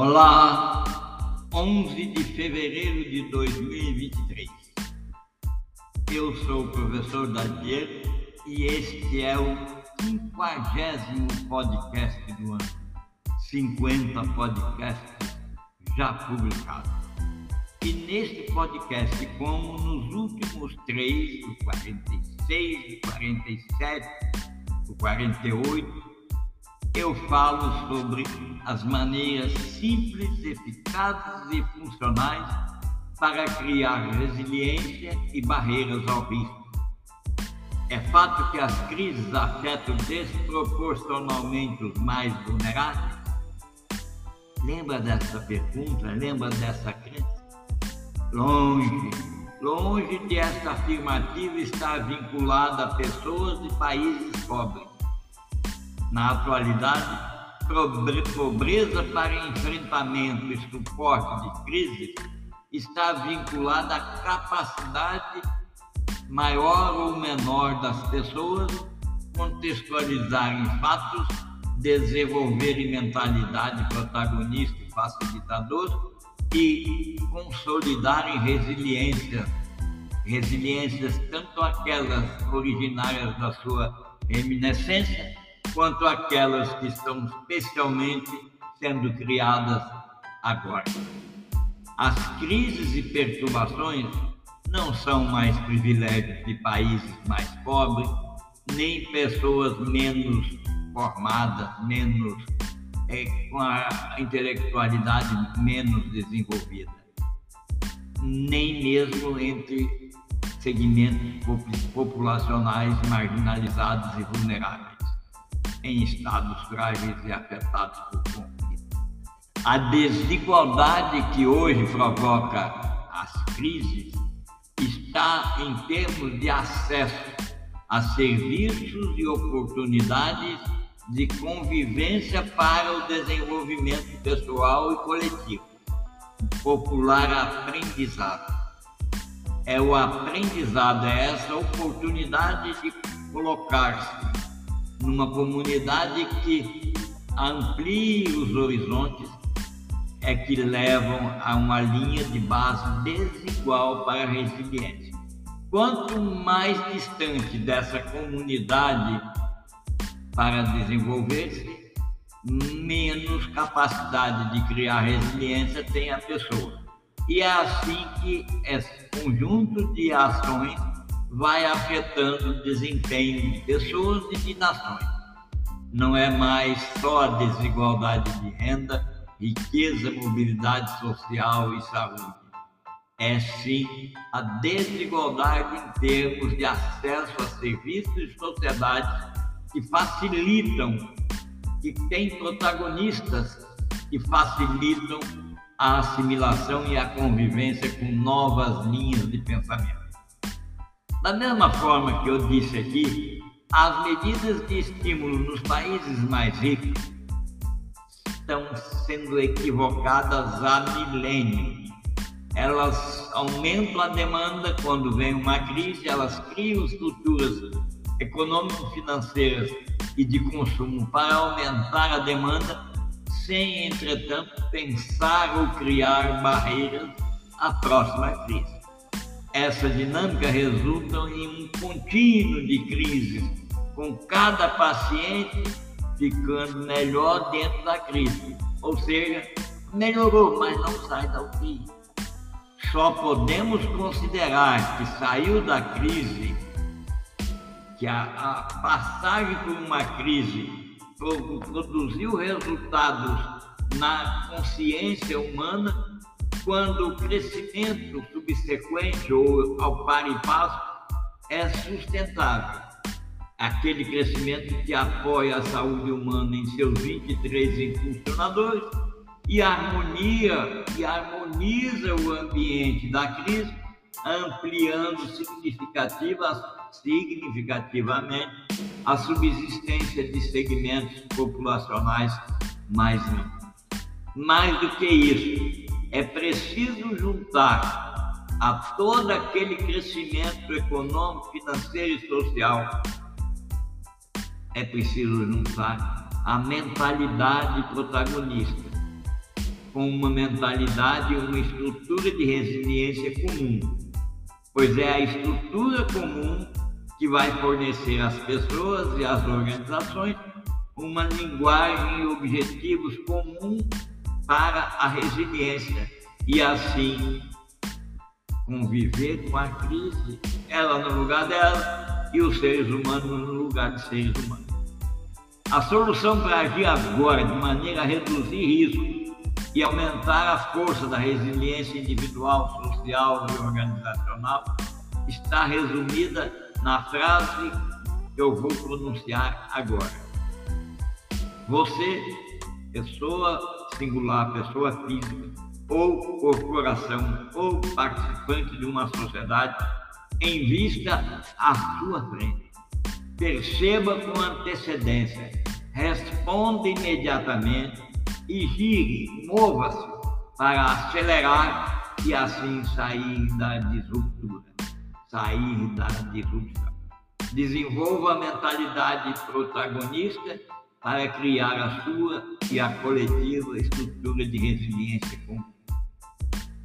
Olá, 11 de fevereiro de 2023. Eu sou o professor Dadier e este é o 50 podcast do ano. 50 podcasts já publicados. E neste podcast, como nos últimos três, o 46, o 47, o 48, eu falo sobre as maneiras simples, eficazes e funcionais para criar resiliência e barreiras ao risco. É fato que as crises afetam desproporcionalmente os mais vulneráveis? Lembra dessa pergunta? Lembra dessa crença? Longe, longe de essa afirmativa estar vinculada a pessoas de países pobres na atualidade, pobreza para enfrentamento e suporte de crises está vinculada à capacidade maior ou menor das pessoas contextualizarem fatos, desenvolverem mentalidade protagonista e facilitador e consolidarem resiliência, resiliências tanto aquelas originárias da sua reminiscência quanto aquelas que estão especialmente sendo criadas agora. As crises e perturbações não são mais privilégios de países mais pobres, nem pessoas menos formadas, menos é, com a intelectualidade menos desenvolvida, nem mesmo entre segmentos populacionais marginalizados e vulneráveis em estados frágeis e afetados por conflito. A desigualdade que hoje provoca as crises está em termos de acesso a serviços e oportunidades de convivência para o desenvolvimento pessoal e coletivo. Popular aprendizado. É o aprendizado, é essa oportunidade de colocar-se numa comunidade que amplie os horizontes é que levam a uma linha de base desigual para a resiliência. Quanto mais distante dessa comunidade para desenvolver-se, menos capacidade de criar resiliência tem a pessoa. E é assim que esse conjunto de ações vai afetando o desempenho de pessoas e de nações. Não é mais só a desigualdade de renda, riqueza, mobilidade social e saúde. É sim a desigualdade em termos de acesso a serviços e sociedades que facilitam, que têm protagonistas que facilitam a assimilação e a convivência com novas linhas de pensamento. Da mesma forma que eu disse aqui, as medidas de estímulo nos países mais ricos estão sendo equivocadas há milênios. Elas aumentam a demanda quando vem uma crise, elas criam estruturas econômico-financeiras e de consumo para aumentar a demanda, sem, entretanto, pensar ou criar barreiras à próxima crise essa dinâmica resulta em um contínuo de crise, com cada paciente ficando melhor dentro da crise. Ou seja, melhorou, mas não sai da UTI. Só podemos considerar que saiu da crise, que a, a passagem por uma crise produziu resultados na consciência humana quando o crescimento subsequente ou ao par e passo é sustentável. Aquele crescimento que apoia a saúde humana em seus 23 impulsionadores e harmonia e harmoniza o ambiente da crise, ampliando significativa, significativamente a subsistência de segmentos populacionais mais amplos. Mais do que isso, juntar a todo aquele crescimento econômico, financeiro e social, é preciso juntar a mentalidade protagonista, com uma mentalidade e uma estrutura de resiliência comum, pois é a estrutura comum que vai fornecer às pessoas e às organizações uma linguagem e objetivos comuns para a resiliência e assim conviver com a crise, ela no lugar dela e os seres humanos no lugar de seres humanos. A solução para agir agora de maneira a reduzir riscos e aumentar a força da resiliência individual, social e organizacional está resumida na frase que eu vou pronunciar agora. Você, pessoa singular, pessoa física, ou corporação, ou participante de uma sociedade, em vista à sua frente. Perceba com antecedência, responda imediatamente e gire, mova-se para acelerar e assim sair da disruptura, sair da disrupção. Desenvolva a mentalidade protagonista para criar a sua e a coletiva estrutura de resiliência comum.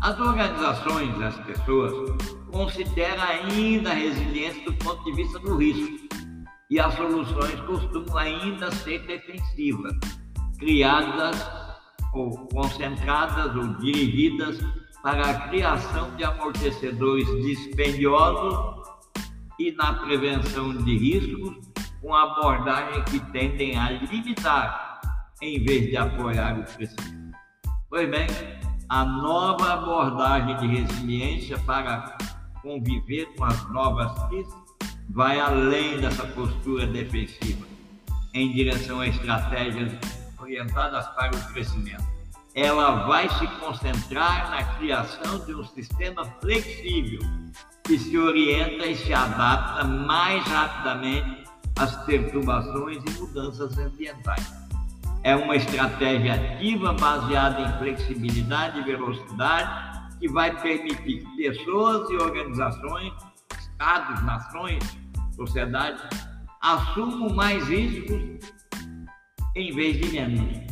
As organizações, as pessoas, consideram ainda a resiliência do ponto de vista do risco e as soluções costumam ainda ser defensivas, criadas ou concentradas ou dirigidas para a criação de amortecedores dispendiosos e na prevenção de riscos com abordagem que tendem a limitar em vez de apoiar o crescimento. Pois bem, a nova abordagem de resiliência para conviver com as novas crises vai além dessa postura defensiva, em direção a estratégias orientadas para o crescimento. Ela vai se concentrar na criação de um sistema flexível que se orienta e se adapta mais rapidamente as perturbações e mudanças ambientais. É uma estratégia ativa baseada em flexibilidade e velocidade que vai permitir que pessoas e organizações, estados, nações, sociedades assumam mais riscos em vez de menos.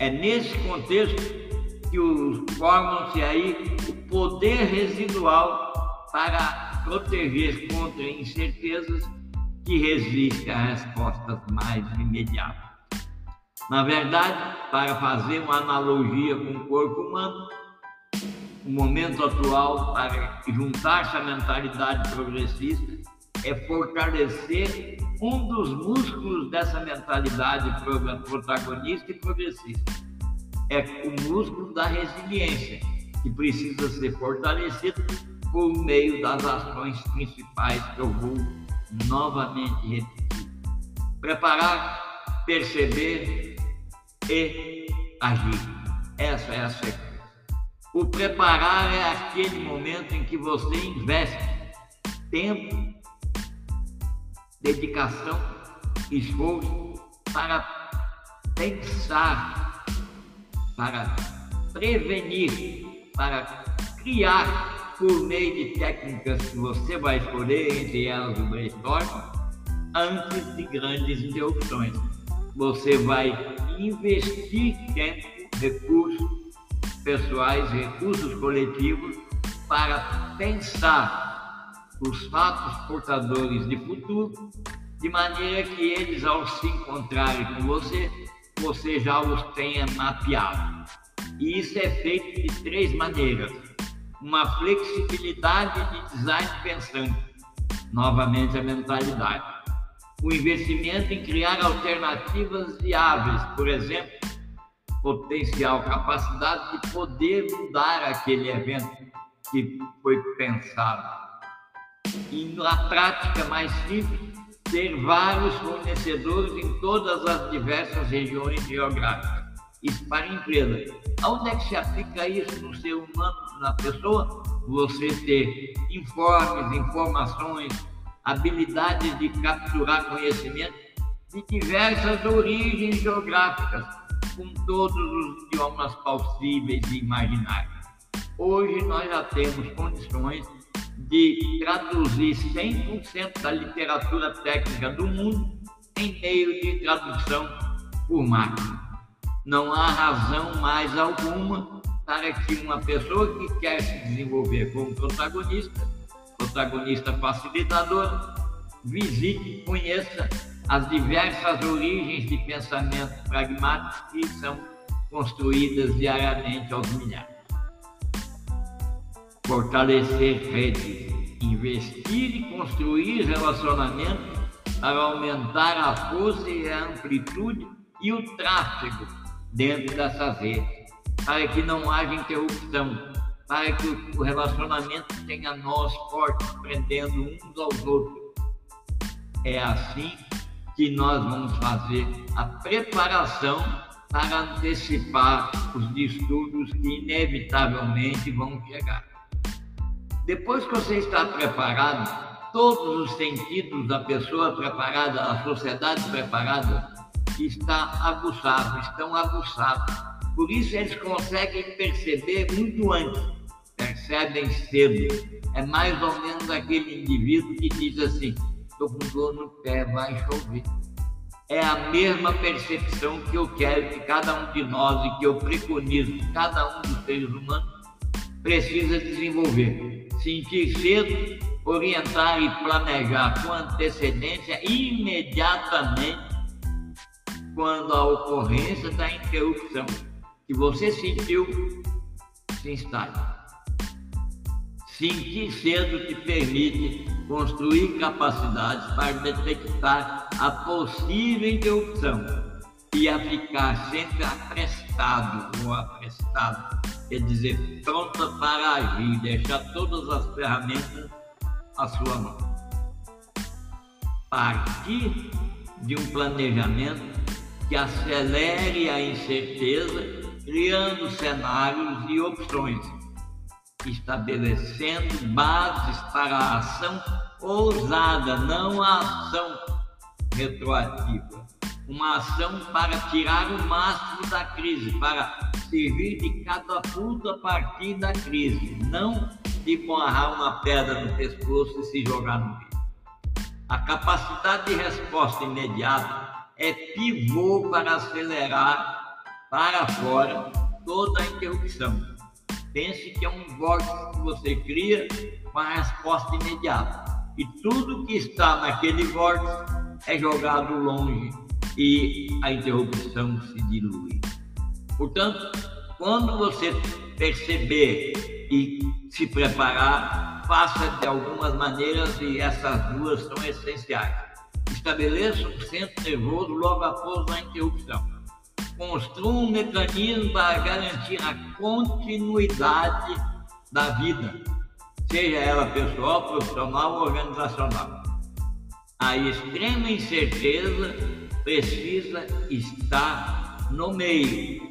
É nesse contexto que formam-se aí o poder residual para proteger contra incertezas que resiste a respostas mais imediatas. Na verdade, para fazer uma analogia com o corpo humano, o momento atual para juntar-se à mentalidade progressista é fortalecer um dos músculos dessa mentalidade protagonista e progressista. É o músculo da resiliência, que precisa ser fortalecido por meio das ações principais que eu vou novamente repetir. Preparar, perceber e agir. Essa é a sequência. O preparar é aquele momento em que você investe tempo, dedicação, esforço para pensar, para prevenir, para criar por meio de técnicas que você vai escolher, entre elas o brainstorm, antes de grandes interrupções. Você vai investir tempo, recursos pessoais, recursos coletivos para pensar os fatos portadores de futuro, de maneira que eles, ao se encontrarem com você, você já os tenha mapeado. E isso é feito de três maneiras uma flexibilidade de design pensante, novamente a mentalidade. O investimento em criar alternativas viáveis, por exemplo, potencial, capacidade de poder mudar aquele evento que foi pensado. E na prática mais simples, ter vários fornecedores em todas as diversas regiões geográficas. Isso para a empresa. Aonde é que se aplica isso no ser humano na pessoa, você ter informes, informações, habilidades de capturar conhecimento de diversas origens geográficas, com todos os idiomas possíveis e imaginários. Hoje nós já temos condições de traduzir 100% da literatura técnica do mundo em meio de tradução por máquina. Não há razão mais alguma para que uma pessoa que quer se desenvolver como protagonista, protagonista facilitador, visite, conheça as diversas origens de pensamento pragmático que são construídas diariamente aos milhares. Fortalecer redes, investir e construir relacionamentos para aumentar a força e a amplitude e o tráfego dentro dessas redes, para que não haja interrupção, para que o relacionamento tenha nós fortes, prendendo uns aos outros. É assim que nós vamos fazer a preparação para antecipar os distúrbios que inevitavelmente vão chegar. Depois que você está preparado, todos os sentidos da pessoa preparada, a sociedade preparada, está aguçado, estão aguçados. Por isso eles conseguem perceber muito antes, percebem cedo. É mais ou menos aquele indivíduo que diz assim: estou com dor no pé, vai chover. É a mesma percepção que eu quero que cada um de nós e que eu preconizo que cada um dos seres humanos precisa desenvolver. Sentir cedo, orientar e planejar com antecedência imediatamente quando a ocorrência da interrupção que você sentiu se instale. Sentir cedo te permite construir capacidades para detectar a possível interrupção e a ficar sempre aprestado ou aprestado, quer dizer, pronta para agir, deixar todas as ferramentas à sua mão. Partir de um planejamento que acelere a incerteza, criando cenários e opções, estabelecendo bases para a ação ousada, não a ação retroativa. Uma ação para tirar o máximo da crise, para servir de catapulta a partir da crise, não de amarrar uma pedra no pescoço e se jogar no rio. A capacidade de resposta imediata é pivô para acelerar para fora toda a interrupção. Pense que é um vórtice que você cria com a resposta imediata. E tudo que está naquele vórtice é jogado longe e a interrupção se dilui. Portanto, quando você perceber e se preparar, faça de algumas maneiras e essas duas são essenciais estabeleça um centro nervoso logo após a interrupção. Construa um mecanismo para garantir a continuidade da vida, seja ela pessoal, profissional ou organizacional. A extrema incerteza precisa estar no meio.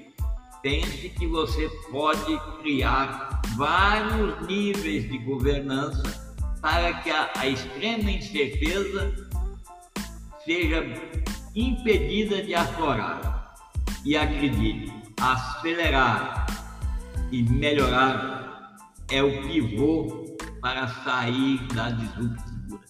Pense que você pode criar vários níveis de governança para que a, a extrema incerteza seja impedida de aflorar. E acredite, acelerar e melhorar é o pivô para sair da disruptura.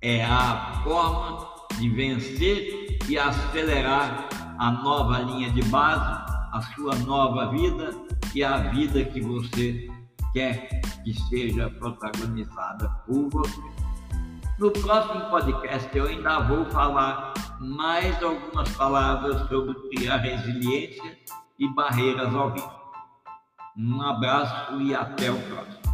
É a forma de vencer e acelerar a nova linha de base, a sua nova vida e a vida que você quer que seja protagonizada por você. No próximo podcast eu ainda vou falar mais algumas palavras sobre criar resiliência e barreiras ao vivo. Um abraço e até o próximo.